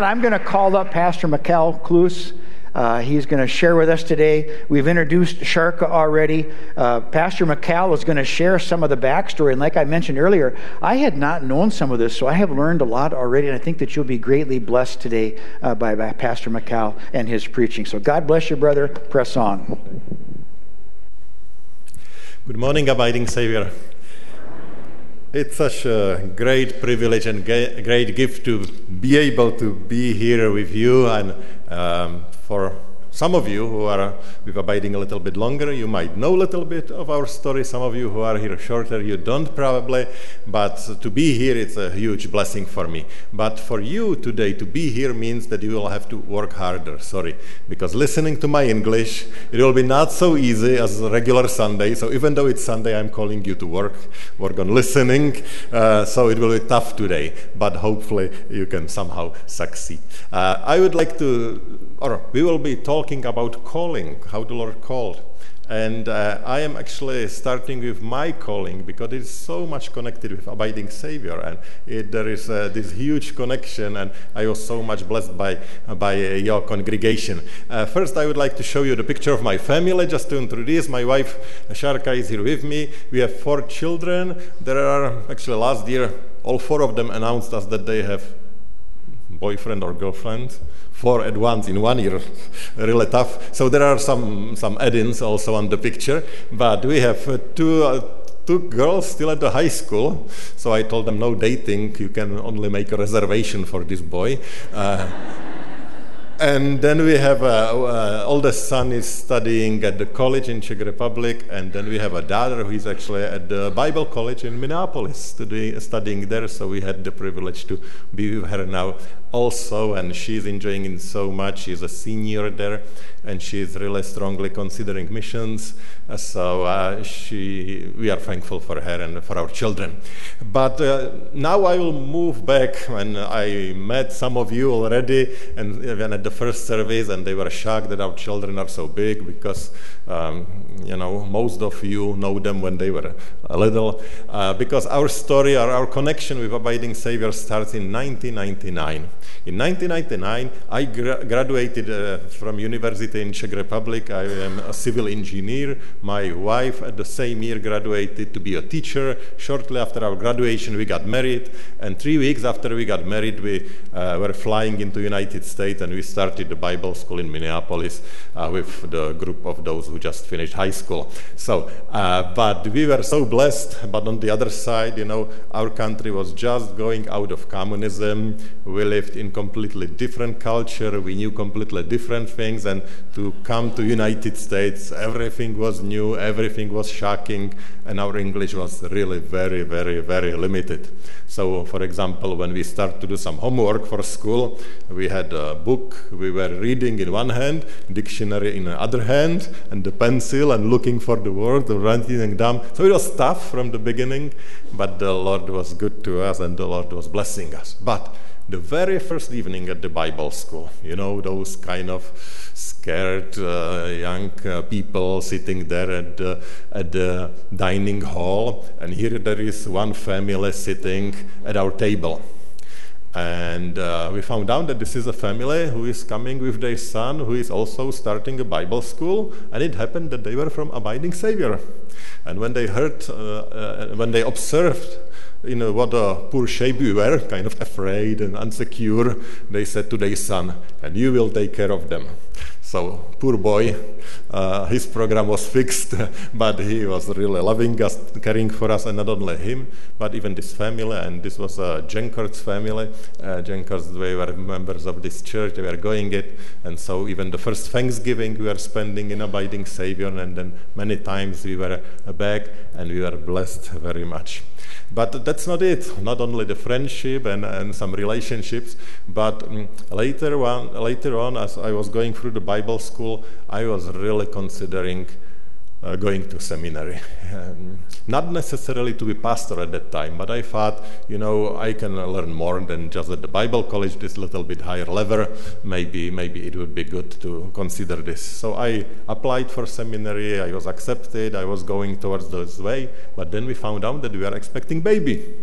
I'm going to call up Pastor Mikkel Kloos. Uh, he's going to share with us today. We've introduced Sharka already. Uh, Pastor Mikkel is going to share some of the backstory. And like I mentioned earlier, I had not known some of this, so I have learned a lot already. And I think that you'll be greatly blessed today uh, by, by Pastor Mikkel and his preaching. So God bless you, brother. Press on. Good morning, Abiding Savior. It's such a great privilege and great gift to be able to be here with you and um, for some of you who are with abiding a little bit longer, you might know a little bit of our story. Some of you who are here shorter, you don't probably. But to be here, it's a huge blessing for me. But for you today, to be here means that you will have to work harder. Sorry, because listening to my English, it will be not so easy as a regular Sunday. So even though it's Sunday, I'm calling you to work, work on listening. Uh, so it will be tough today, but hopefully you can somehow succeed. Uh, I would like to, or we will be talking talking about calling, how the Lord called. And uh, I am actually starting with my calling because it's so much connected with abiding Savior, and it, there is uh, this huge connection. And I was so much blessed by by uh, your congregation. Uh, first, I would like to show you the picture of my family, just to introduce. My wife Sharka is here with me. We have four children. There are actually last year, all four of them announced us that they have boyfriend or girlfriend four at once in one year, really tough. So there are some some add-ins also on the picture, but we have uh, two. Uh, two girls still at the high school, so I told them no dating. You can only make a reservation for this boy. Uh, and then we have uh, uh, oldest son is studying at the college in Czech Republic, and then we have a daughter who is actually at the Bible College in Minneapolis studying, studying there. So we had the privilege to be with her now also, and she's enjoying it so much. She's a senior there, and she's really strongly considering missions. Uh, so uh, she, we are thankful for her and for our children. But uh, now I will move back, and I met some of you already, and even at the first service, and they were shocked that our children are so big because, um, you know, most of you know them when they were a little. Uh, because our story or our connection with Abiding Savior starts in 1999. In 1999, I gra- graduated uh, from university in Czech Republic. I am a civil engineer. My wife, at the same year, graduated to be a teacher. Shortly after our graduation, we got married, and three weeks after we got married, we uh, were flying into United States, and we started the Bible school in Minneapolis uh, with the group of those who just finished high school. So, uh, but we were so blessed. But on the other side, you know, our country was just going out of communism. We lived in completely different culture. We knew completely different things, and to come to United States, everything was new, everything was shocking, and our English was really very, very, very limited. So, for example, when we start to do some homework for school, we had a book we were reading in one hand, dictionary in the other hand, and the pencil and looking for the word, writing them. So it was tough from the beginning, but the Lord was good to us and the Lord was blessing us. But the very first evening at the Bible school, you know, those kind of scared uh, young uh, people sitting there at the, at the dining hall, and here there is one family sitting at our table. And uh, we found out that this is a family who is coming with their son, who is also starting a Bible school. And it happened that they were from Abiding Savior. And when they heard, uh, uh, when they observed in a, what a poor shape we were, kind of afraid and insecure, they said to their son, and you will take care of them. So, poor boy, uh, his program was fixed, but he was really loving us, caring for us, and not only him, but even this family. And this was a Jenkerts family. Uh, Jenkerts, they were members of this church, they were going it. And so, even the first Thanksgiving we were spending in Abiding Savior, and then many times we were back, and we were blessed very much. But that's not it. Not only the friendship and, and some relationships, but um, later on, later on, as I was going through the Bible school, I was really considering uh, going to seminary. Um, not necessarily to be pastor at that time, but I thought, you know, I can learn more than just at the Bible college, this little bit higher level. Maybe, maybe it would be good to consider this. So I applied for seminary. I was accepted. I was going towards this way, but then we found out that we are expecting baby.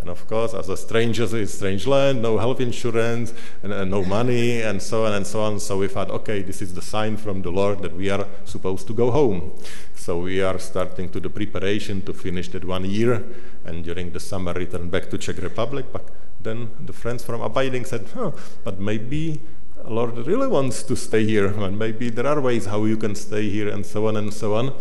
And of course, as a stranger in a strange land, no health insurance, and, no money, and so on and so on. So we thought, okay, this is the sign from the Lord that we are supposed to go home. So we are starting to the preparation to finish that one year, and during the summer return back to Czech Republic. But then the friends from Abiding said, but maybe the Lord really wants to stay here, and maybe there are ways how you can stay here, and so on and so on.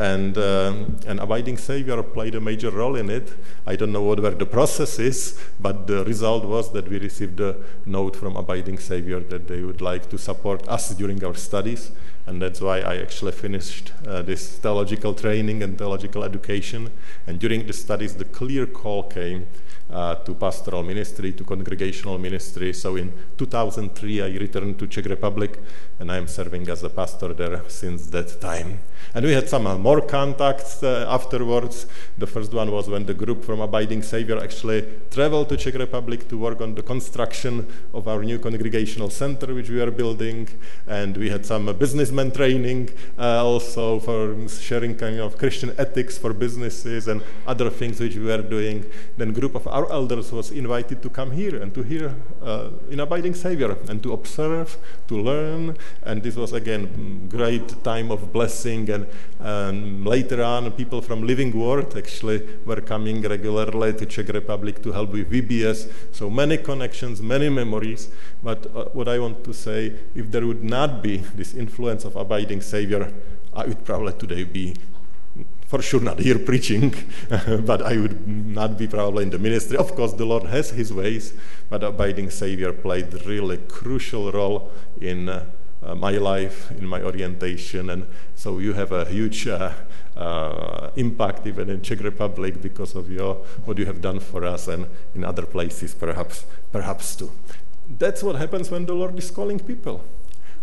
And um, an abiding Savior played a major role in it. I don't know what were the processes, but the result was that we received a note from Abiding Savior that they would like to support us during our studies. And that's why I actually finished uh, this theological training and theological education. And during the studies, the clear call came uh, to pastoral ministry, to congregational ministry. So in 2003, I returned to Czech Republic, and I am serving as a pastor there since that time. And we had some uh, more contacts uh, afterwards. The first one was when the group from Abiding Savior actually traveled to Czech Republic to work on the construction of our new congregational center, which we are building. And we had some uh, businessman training uh, also for sharing kind of Christian ethics for businesses and other things which we were doing. Then group of our elders was invited to come here and to hear uh, in Abiding Savior and to observe, to learn. And this was again great time of blessing and and later on, people from Living Word actually were coming regularly to Czech Republic to help with VBS. So many connections, many memories. But uh, what I want to say, if there would not be this influence of abiding Savior, I would probably today be for sure not here preaching, but I would not be probably in the ministry. Of course, the Lord has His ways, but abiding Savior played really crucial role in. Uh, uh, my life, in my orientation. And so you have a huge uh, uh, impact even in Czech Republic because of your what you have done for us and in other places perhaps perhaps too. That's what happens when the Lord is calling people.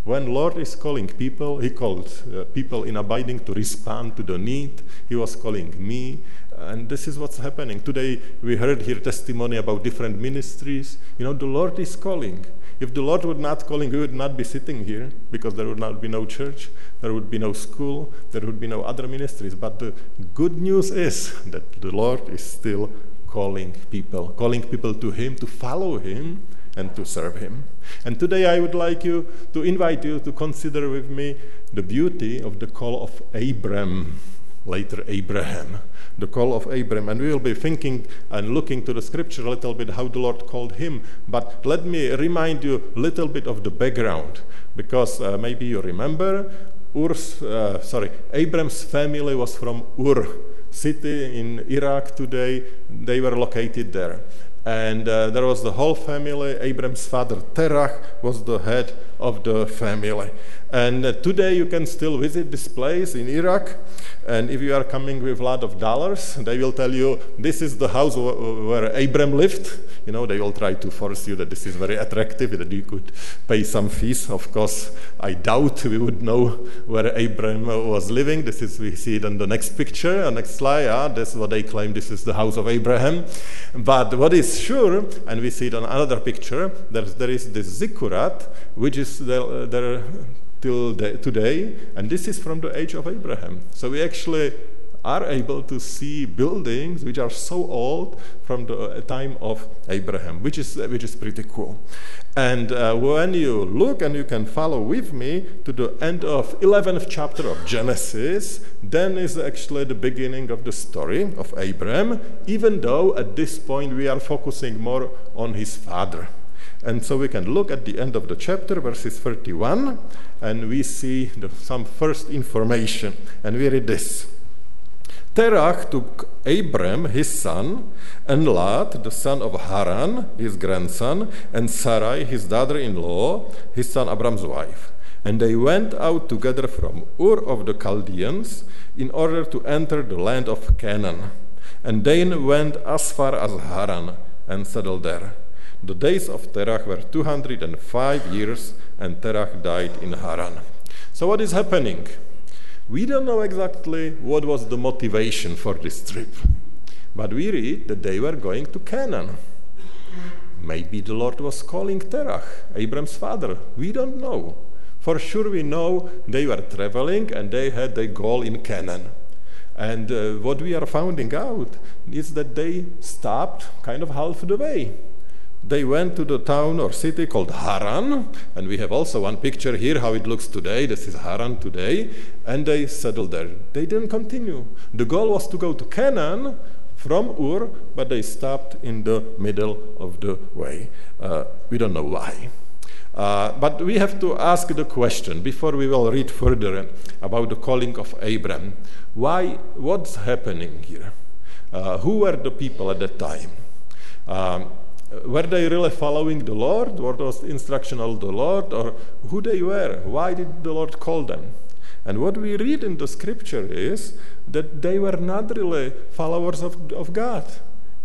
When Lord is calling people, He called uh, people in abiding to respond to the need. He was calling me, and this is what's happening today. We heard here testimony about different ministries. You know, the Lord is calling. If the Lord would not calling, we would not be sitting here because there would not be no church, there would be no school, there would be no other ministries. But the good news is that the Lord is still calling people, calling people to Him, to follow Him, and to serve Him. And today I would like you to invite you to consider with me the beauty of the call of Abram, later Abraham the call of Abram. And we will be thinking and looking to the scripture a little bit how the Lord called him. But let me remind you a little bit of the background, because uh, maybe you remember Ur's, uh, sorry, Abram's family was from Ur city in Iraq today. They were located there. And uh, there was the whole family. Abram's father, Terach, was the head of the family. And uh, today you can still visit this place in Iraq. And if you are coming with a lot of dollars, they will tell you this is the house where Abram lived. You know, they will try to force you that this is very attractive, that you could pay some fees. Of course, I doubt we would know where Abram was living. This is, we see it on the next picture, on next slide. Yeah, that's what they claim this is the house of Abraham. But what is sure, and we see it on another picture, that there is this ziggurat, which is there till the, today, and this is from the age of Abraham. So we actually are able to see buildings which are so old from the uh, time of Abraham, which is, which is pretty cool. And uh, when you look and you can follow with me to the end of 11th chapter of Genesis, then is actually the beginning of the story of Abraham, even though at this point we are focusing more on his father. And so we can look at the end of the chapter, verses 31, and we see the, some first information. And we read this Terach took Abram, his son, and Lot, the son of Haran, his grandson, and Sarai, his daughter in law, his son Abram's wife. And they went out together from Ur of the Chaldeans in order to enter the land of Canaan. And they went as far as Haran and settled there. The days of Terach were 205 years, and Terach died in Haran. So, what is happening? We don't know exactly what was the motivation for this trip, but we read that they were going to Canaan. Maybe the Lord was calling Terach, Abram's father. We don't know. For sure, we know they were traveling and they had their goal in Canaan. And uh, what we are finding out is that they stopped kind of half the way. They went to the town or city called Haran, and we have also one picture here how it looks today. This is Haran today, and they settled there. They didn't continue. The goal was to go to Canaan from Ur, but they stopped in the middle of the way. Uh, we don't know why. Uh, but we have to ask the question before we will read further about the calling of Abram. Why? What's happening here? Uh, who were the people at that time? Um, were they really following the Lord? Were those instructions of the Lord? Or who they were? Why did the Lord call them? And what we read in the scripture is that they were not really followers of, of God.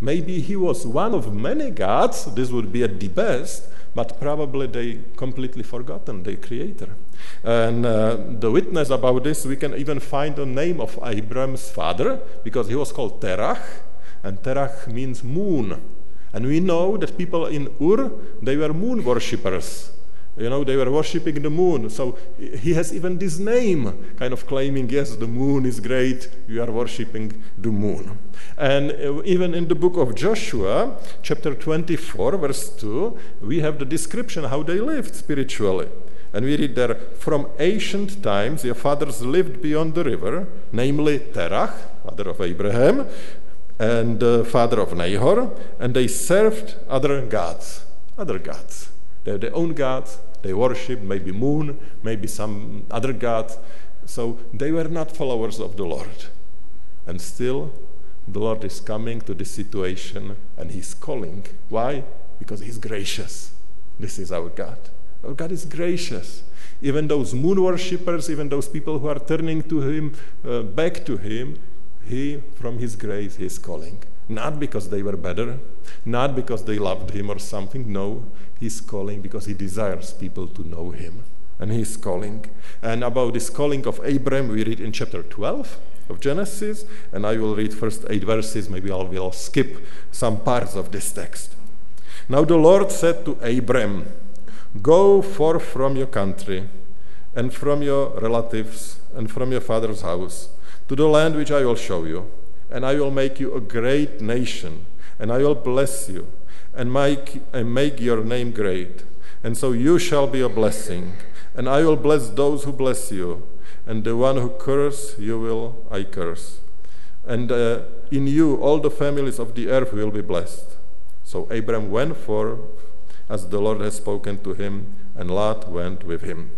Maybe he was one of many gods, this would be at the best, but probably they completely forgotten the creator. And uh, the witness about this, we can even find the name of Abram's father, because he was called Terach, and Terach means moon. And we know that people in Ur, they were moon worshippers. You know, they were worshipping the moon. So he has even this name, kind of claiming, yes, the moon is great, you are worshipping the moon. And uh, even in the book of Joshua, chapter 24, verse 2, we have the description how they lived spiritually. And we read there, from ancient times your fathers lived beyond the river, namely Terach, father of Abraham, and uh, father of Nahor, and they served other gods, other gods. They have their own gods, they worship maybe moon, maybe some other god. So they were not followers of the Lord. And still, the Lord is coming to this situation and He's calling. Why? Because He's gracious. This is our God. Our God is gracious. Even those moon worshippers, even those people who are turning to Him, uh, back to Him, He, from His grace, He is calling. Not because they were better, not because they loved Him or something. No, He's calling because He desires people to know Him. And He's calling. And about this calling of Abram, we read in chapter 12 of Genesis, and I will read first eight verses. Maybe I will skip some parts of this text. Now the Lord said to Abram, Go forth from your country and from your relatives and from your father's house to the land which I will show you, and I will make you a great nation, and I will bless you and make, and make your name great. And so you shall be a blessing, and I will bless those who bless you and the one who curse you will I curse. And uh, in you all the families of the earth will be blessed. So Abram went forth as the Lord had spoken to him, and Lot went with him.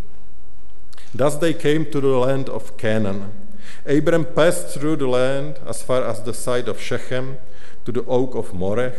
Thus they came to the land of Canaan. Abram passed through the land as far as the site of Shechem to the oak of Moreh.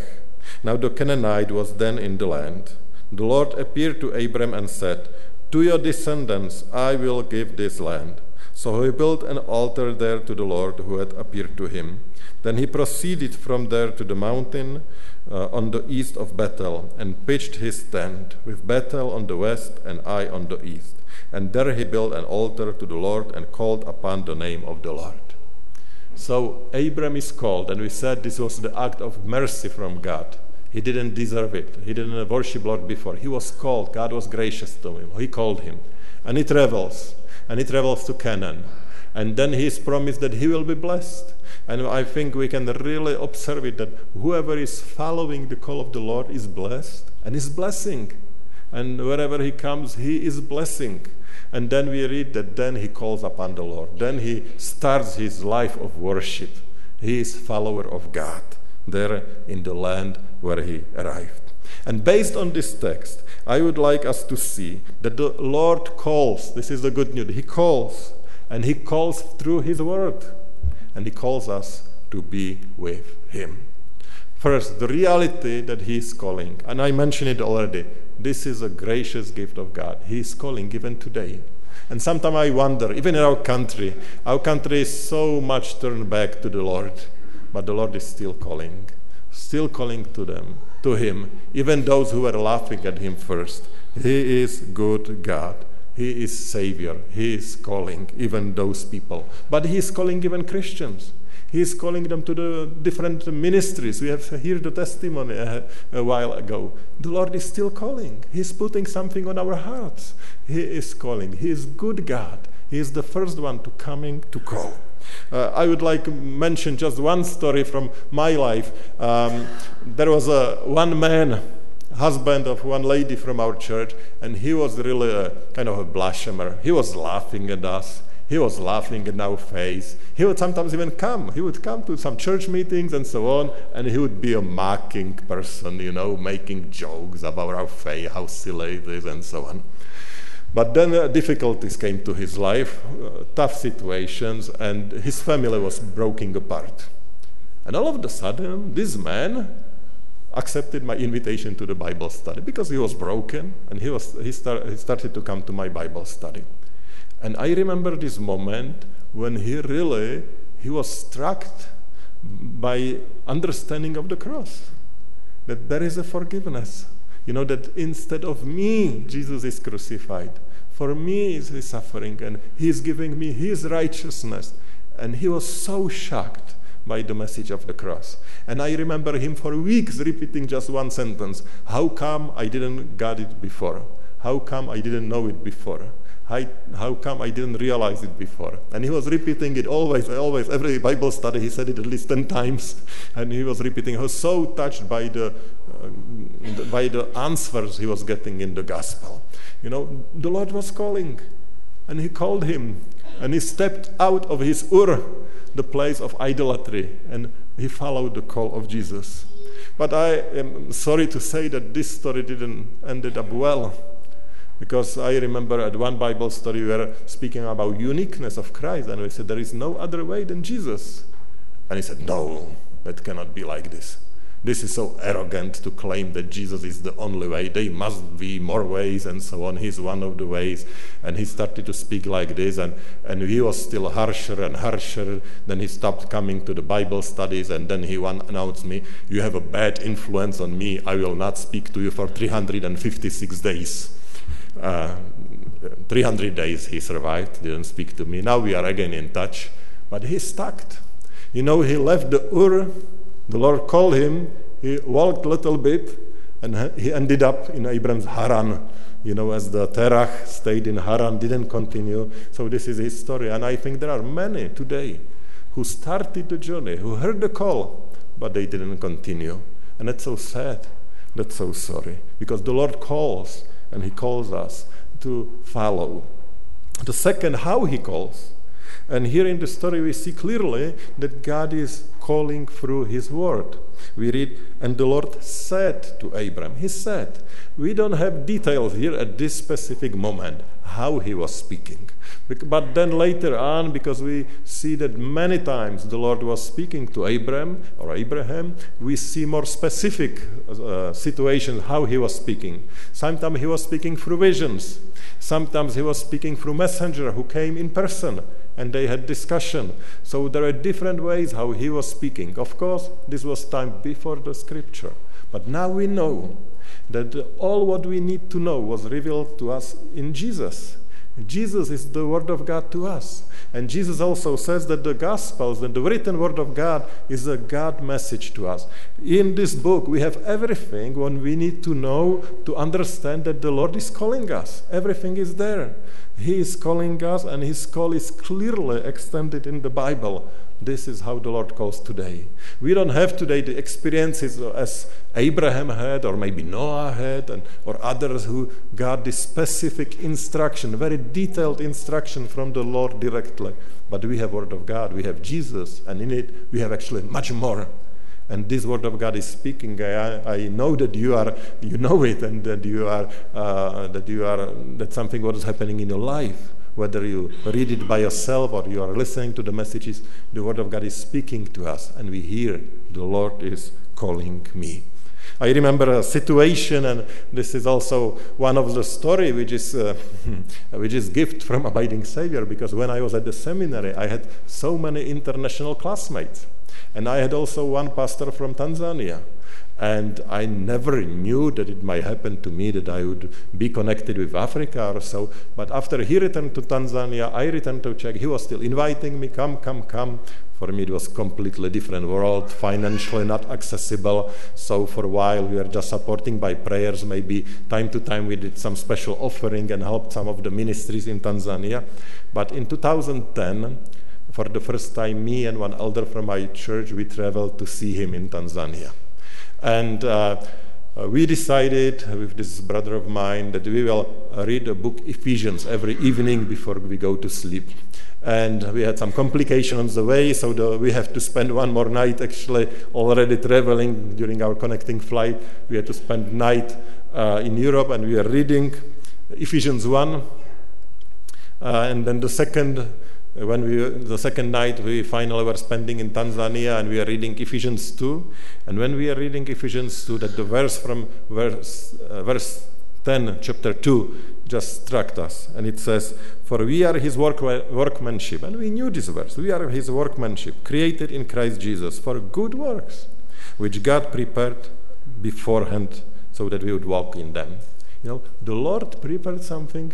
Now the Canaanite was then in the land. The Lord appeared to Abram and said, to your descendants I will give this land. So he built an altar there to the Lord who had appeared to him. Then he proceeded from there to the mountain uh, on the east of Bethel and pitched his tent, with Bethel on the west and Ai on the east. And there he built an altar to the Lord and called upon the name of the Lord. So Abram is called, and we said this was the act of mercy from God. He didn't deserve it. He didn't worship Lord before. He was called. God was gracious to him. He called him. And he travels. And he travels to Canaan. And then he is promised that he will be blessed. And I think we can really observe it that whoever is following the call of the Lord is blessed and is blessing. And wherever he comes, he is blessing. And then we read that then he calls upon the Lord. Then he starts his life of worship. He is follower of God there in the land where he arrived. And based on this text, I would like us to see that the Lord calls. This is the good news. He calls, and He calls through His word, and He calls us to be with Him. First, the reality that He is calling, and I mentioned it already. This is a gracious gift of God. He is calling even today. And sometimes I wonder, even in our country, our country is so much turned back to the Lord but the Lord is still calling, still calling to them, to Him, even those who were laughing at Him first. He is good God. He is Savior. He is calling even those people. But He is calling even Christians. He is calling them to the different ministries. We have heard the testimony a, a, while ago. The Lord is still calling. He is putting something on our hearts. He is calling. He is good God. He is the first one to coming to call. Uh, I would like to mention just one story from my life. Um, there was a one man, husband of one lady from our church, and he was really a kind of a blasphemer. He was laughing at us. He was laughing in our face. He would sometimes even come. He would come to some church meetings and so on, and he would be a mocking person, you know, making jokes about our faith, how silly it is, and so on. But then uh, difficulties came to his life, uh, tough situations, and his family was breaking apart. And all of a sudden, this man accepted my invitation to the Bible study because he was broken and he, was, he, start, he started to come to my Bible study. And I remember this moment when he really he was struck by understanding of the cross that there is a forgiveness. You know that instead of me jesus is crucified. For me is his suffering and he is giving me his righteousness. And he was so shocked by the message of the cross. And i remember him for weeks repeating just one sentence. How come i didn't got it before? How come i didn't know it before how, how come I didn't realize it before? And he was repeating it always, always, every Bible study, he said it at least 10 times. And he was repeating, he was so touched by the, uh, by the answers he was getting in the gospel. You know, the Lord was calling, and he called him, and he stepped out of his Ur, the place of idolatry, and he followed the call of Jesus. But I am sorry to say that this story didn't ended up well because I remember at one Bible study we were speaking about uniqueness of Christ, and we said there is no other way than Jesus. And he said, No, that cannot be like this. This is so arrogant to claim that Jesus is the only way. There must be more ways and so on. He's one of the ways. And he started to speak like this, and, and he was still harsher and harsher. Then he stopped coming to the Bible studies, and then he announced me, You have a bad influence on me. I will not speak to you for 356 days. Uh, 300 days he survived, didn't speak to me. Now we are again in touch, but he's stuck. You know, he left the Ur, the Lord called him, he walked a little bit, and he ended up in Abram's Haran. You know, as the Terach stayed in Haran, didn't continue. So this is his story. And I think there are many today who started the journey, who heard the call, but they didn't continue. And that's so sad. That's so sorry. Because the Lord calls and he calls us to follow. The second, how he calls. And here in the story, we see clearly that God is calling through his word. We read, and the Lord said to Abram, He said, we don't have details here at this specific moment how he was speaking. But then later on, because we see that many times the Lord was speaking to Abraham or Abraham, we see more specific uh, situations how he was speaking. Sometimes he was speaking through visions. Sometimes he was speaking through messenger who came in person and they had discussion. So there are different ways how he was speaking. Of course, this was time before the scripture. But now we know that all what we need to know was revealed to us in Jesus. Jesus is the Word of God to us. And Jesus also says that the Gospels and the written Word of God is a God message to us. In this book, we have everything what we need to know to understand that the Lord is calling us. Everything is there. He is calling us, and His call is clearly extended in the Bible. This is how the Lord calls today. We don't have today the experiences as Abraham had, or maybe Noah had, and, or others who got this specific instruction, very detailed instruction from the Lord directly. But we have Word of God, we have Jesus, and in it we have actually much more. And this Word of God is speaking. I, I know that you are, you know it, and that you are, uh, that you are, that something what is happening in your life whether you read it by yourself or you are listening to the messages, the Word of God is speaking to us, and we hear the Lord is calling me. I remember a situation, and this is also one of the story which is uh, which is gift from abiding Savior. Because when I was at the seminary, I had so many international classmates, and I had also one pastor from Tanzania. And I never knew that it might happen to me that I would be connected with Africa or so. But after he returned to Tanzania, I returned to Czech. He was still inviting me, come, come, come. For me, it was completely different world, financially not accessible. So for a while, we were just supporting by prayers. Maybe time to time, we did some special offering and helped some of the ministries in Tanzania. But in 2010, for the first time, me and one elder from my church, we traveled to see him in Tanzania. And uh, uh, we decided with this brother of mine that we will read a book Ephesians every evening before we go to sleep. And we had some complications on the way, so the, we have to spend one more night actually already traveling during our connecting flight. We had to spend night uh, in Europe and we are reading Ephesians 1. Uh, and then the second when we the second night we finally were spending in Tanzania and we are reading Ephesians 2 and when we are reading Ephesians 2 that the verse from verse uh, verse 10 chapter 2 just struck us. And it says for we are his work, workmanship. And we knew this verse. We are his workmanship created in Christ Jesus for good works which God prepared beforehand so that we would walk in them. You know the Lord prepared something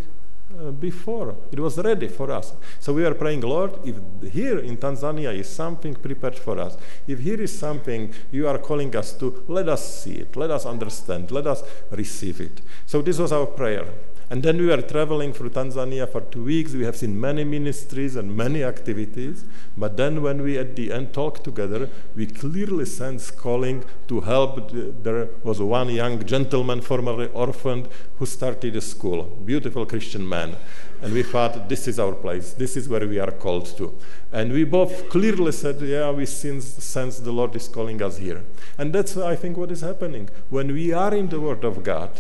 uh, before. It was ready for us. So we are praying, Lord, if here in Tanzania is something prepared for us, if here is something you are calling us to, let us see it, let us understand, let us receive it. So this was our prayer. And then we were traveling through Tanzania for two weeks. We have seen many ministries and many activities. But then, when we at the end talked together, we clearly sense calling to help. There was one young gentleman, formerly orphaned, who started a school. Beautiful Christian man. And we thought, this is our place. This is where we are called to. And we both clearly said, yeah, we sense the Lord is calling us here. And that's, I think, what is happening. When we are in the Word of God,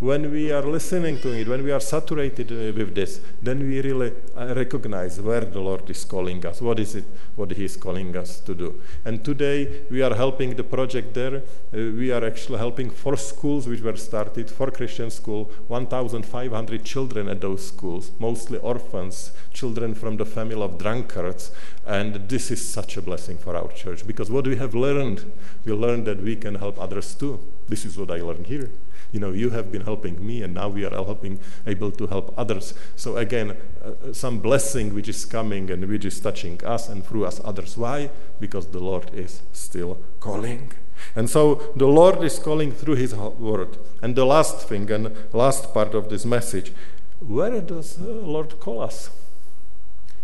when we are listening to it, when we are saturated uh, with this, then we really uh, recognize where the Lord is calling us. What is it? What He is calling us to do? And today we are helping the project there. Uh, we are actually helping four schools which were started, four Christian school, 1,500 children at those schools, mostly orphans, children from the family of drunkards. And this is such a blessing for our church because what we have learned, we learned that we can help others too. This is what I learned here. You know you have been helping me and now we are helping able to help others. So again uh, uh, some blessing which is coming and which is touching us and through us others. Why? Because the lord is still calling. And so the lord is calling through his word. And the last thing and last part of this message where does the lord call us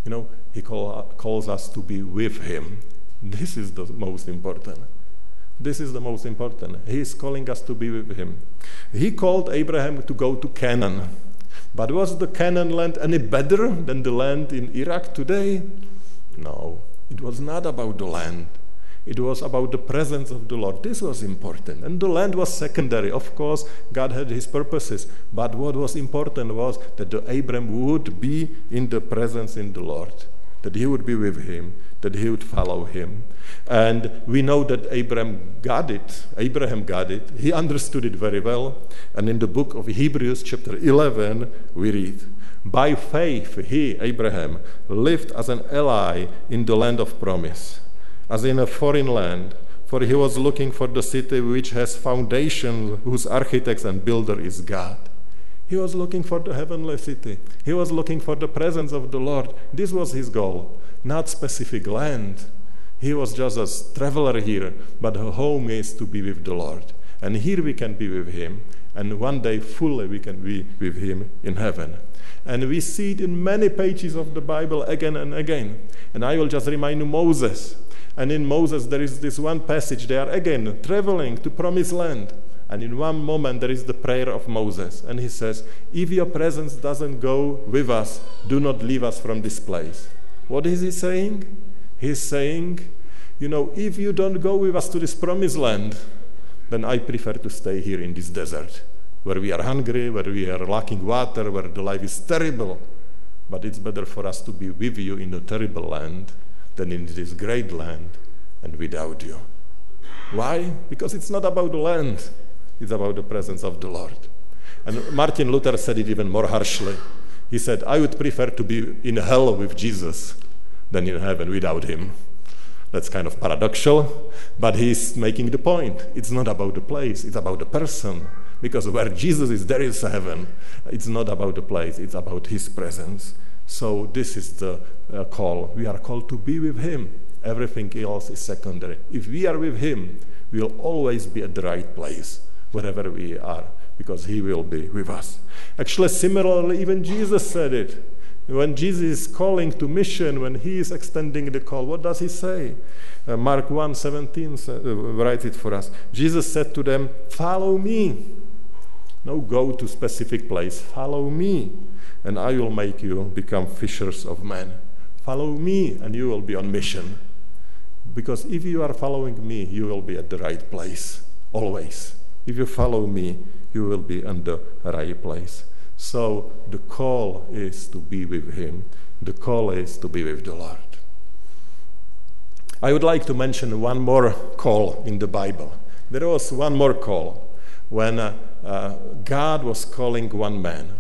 you know he call, calls us to be with him this is the most important this is the most important. He is calling us to be with him. He called Abraham to go to Canaan. But was the Canaan land any better than the land in Iraq today? No, it was not about the land. It was about the presence of the Lord. This was important. And the land was secondary. Of course, God had his purposes. But what was important was that the Abraham would be in the presence in the Lord, that he would be with him, that he would follow him. And we know that Abraham got it. Abraham got it. He understood it very well. And in the book of Hebrews, chapter 11, we read By faith, he, Abraham, lived as an ally in the land of promise, as in a foreign land. For he was looking for the city which has foundations, whose architect and builder is God. He was looking for the heavenly city. He was looking for the presence of the Lord. This was his goal, not specific land. He was just a traveler here, but her home is to be with the Lord. And here we can be with him, and one day fully we can be with him in heaven. And we see it in many pages of the Bible again and again. And I will just remind you Moses. And in Moses, there is this one passage. They are again traveling to promised land. And in one moment, there is the prayer of Moses. And he says, If your presence doesn't go with us, do not leave us from this place. What is he saying? He's saying, You know, if you don't go with us to this promised land, then I prefer to stay here in this desert where we are hungry, where we are lacking water, where the life is terrible. But it's better for us to be with you in a terrible land than in this great land and without you. Why? Because it's not about the land it's about the presence of the Lord. And Martin Luther said it even more harshly. He said, I would prefer to be in hell with Jesus than in heaven without him. That's kind of paradoxical, but he's making the point. It's not about the place, it's about the person. Because where Jesus is, there is heaven. It's not about the place, it's about his presence. So, this is the uh, call. We are called to be with him. Everything else is secondary. If we are with him, we will always be at the right place wherever we are, because He will be with us. Actually, similarly, even Jesus said it. When Jesus is calling to mission, when he is extending the call, what does he say? Uh, Mark 1 17 uh, writes it for us. Jesus said to them, Follow me. No, go to specific place. Follow me, and I will make you become fishers of men. Follow me, and you will be on mission. Because if you are following me, you will be at the right place, always. If you follow me, you will be in the right place. So the call is to be with Him, the call is to be with the Lord. I would like to mention one more call in the Bible. There was one more call when uh, uh, God was calling one man.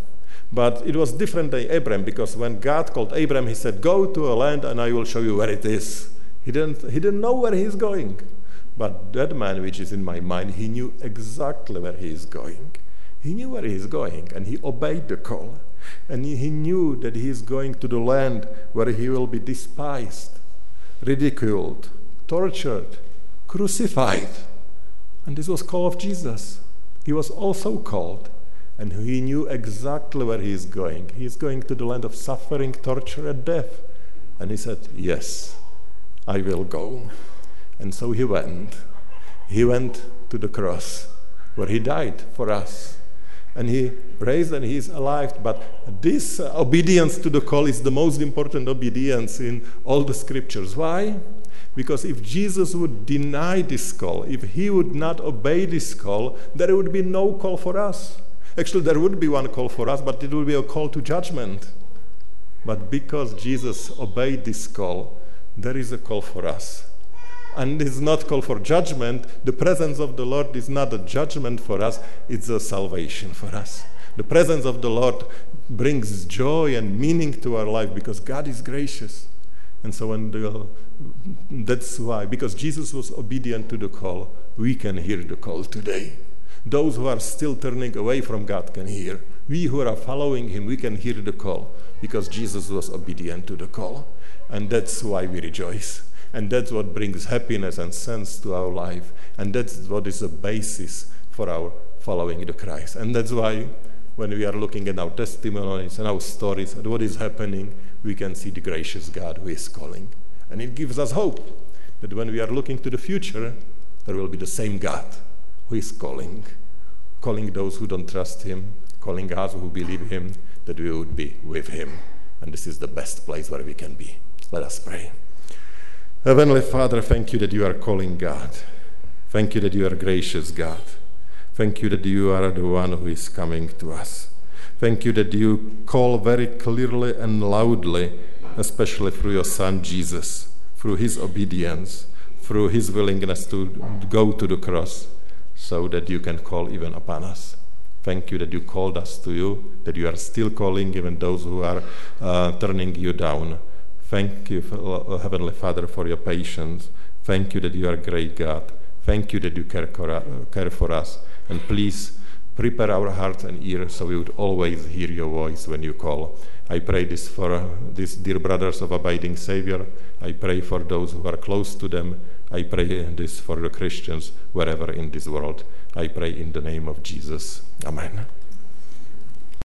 But it was different than Abram because when God called Abram, he said, Go to a land and I will show you where it is. He didn't, he didn't know where he's going. But that man, which is in my mind, he knew exactly where he is going. He knew where he is going and he obeyed the call. And he, he knew that he is going to the land where he will be despised, ridiculed, tortured, crucified. And this was call of Jesus. He was also called and he knew exactly where he is going. He is going to the land of suffering, torture, and death. And he said, Yes, I will go. And so he went. He went to the cross where he died for us and he raised and he is alive. But this obedience to the call is the most important obedience in all the scriptures. Why? Because if Jesus would deny this call, if he would not obey this call, there would be no call for us. Actually, there would be one call for us, but it would be a call to judgment. But because Jesus obeyed this call, there is a call for us and is not call for judgment. The presence of the Lord is not a judgment for us, it's a salvation for us. The presence of the Lord brings joy and meaning to our life because God is gracious. And so when the, that's why, because Jesus was obedient to the call, we can hear the call today. Those who are still turning away from God can hear. We who are following Him, we can hear the call because Jesus was obedient to the call. And that's why we rejoice. And that's what brings happiness and sense to our life. And that's what is the basis for our following the Christ. And that's why when we are looking at our testimonies and our stories and what is happening, we can see the gracious God who is calling. And it gives us hope that when we are looking to the future, there will be the same God who is calling, calling those who don't trust Him, calling us who believe Him, that we would be with Him. And this is the best place where we can be. Let us pray. Heavenly Father, thank you that you are calling God. Thank you that you are gracious God. Thank you that you are the one who is coming to us. Thank you that you call very clearly and loudly, especially through your Son Jesus, through his obedience, through his willingness to go to the cross, so that you can call even upon us. Thank you that you called us to you, that you are still calling even those who are uh, turning you down. Thank you, uh, Heavenly Father, for your patience. Thank you that you are a great God. Thank you that you care, care for us. And please prepare our hearts and ears so we would always hear your voice when you call. I pray this for uh, these dear brothers of Abiding Savior. I pray for those who are close to them. I pray this for the Christians wherever in this world. I pray in the name of Jesus. Amen.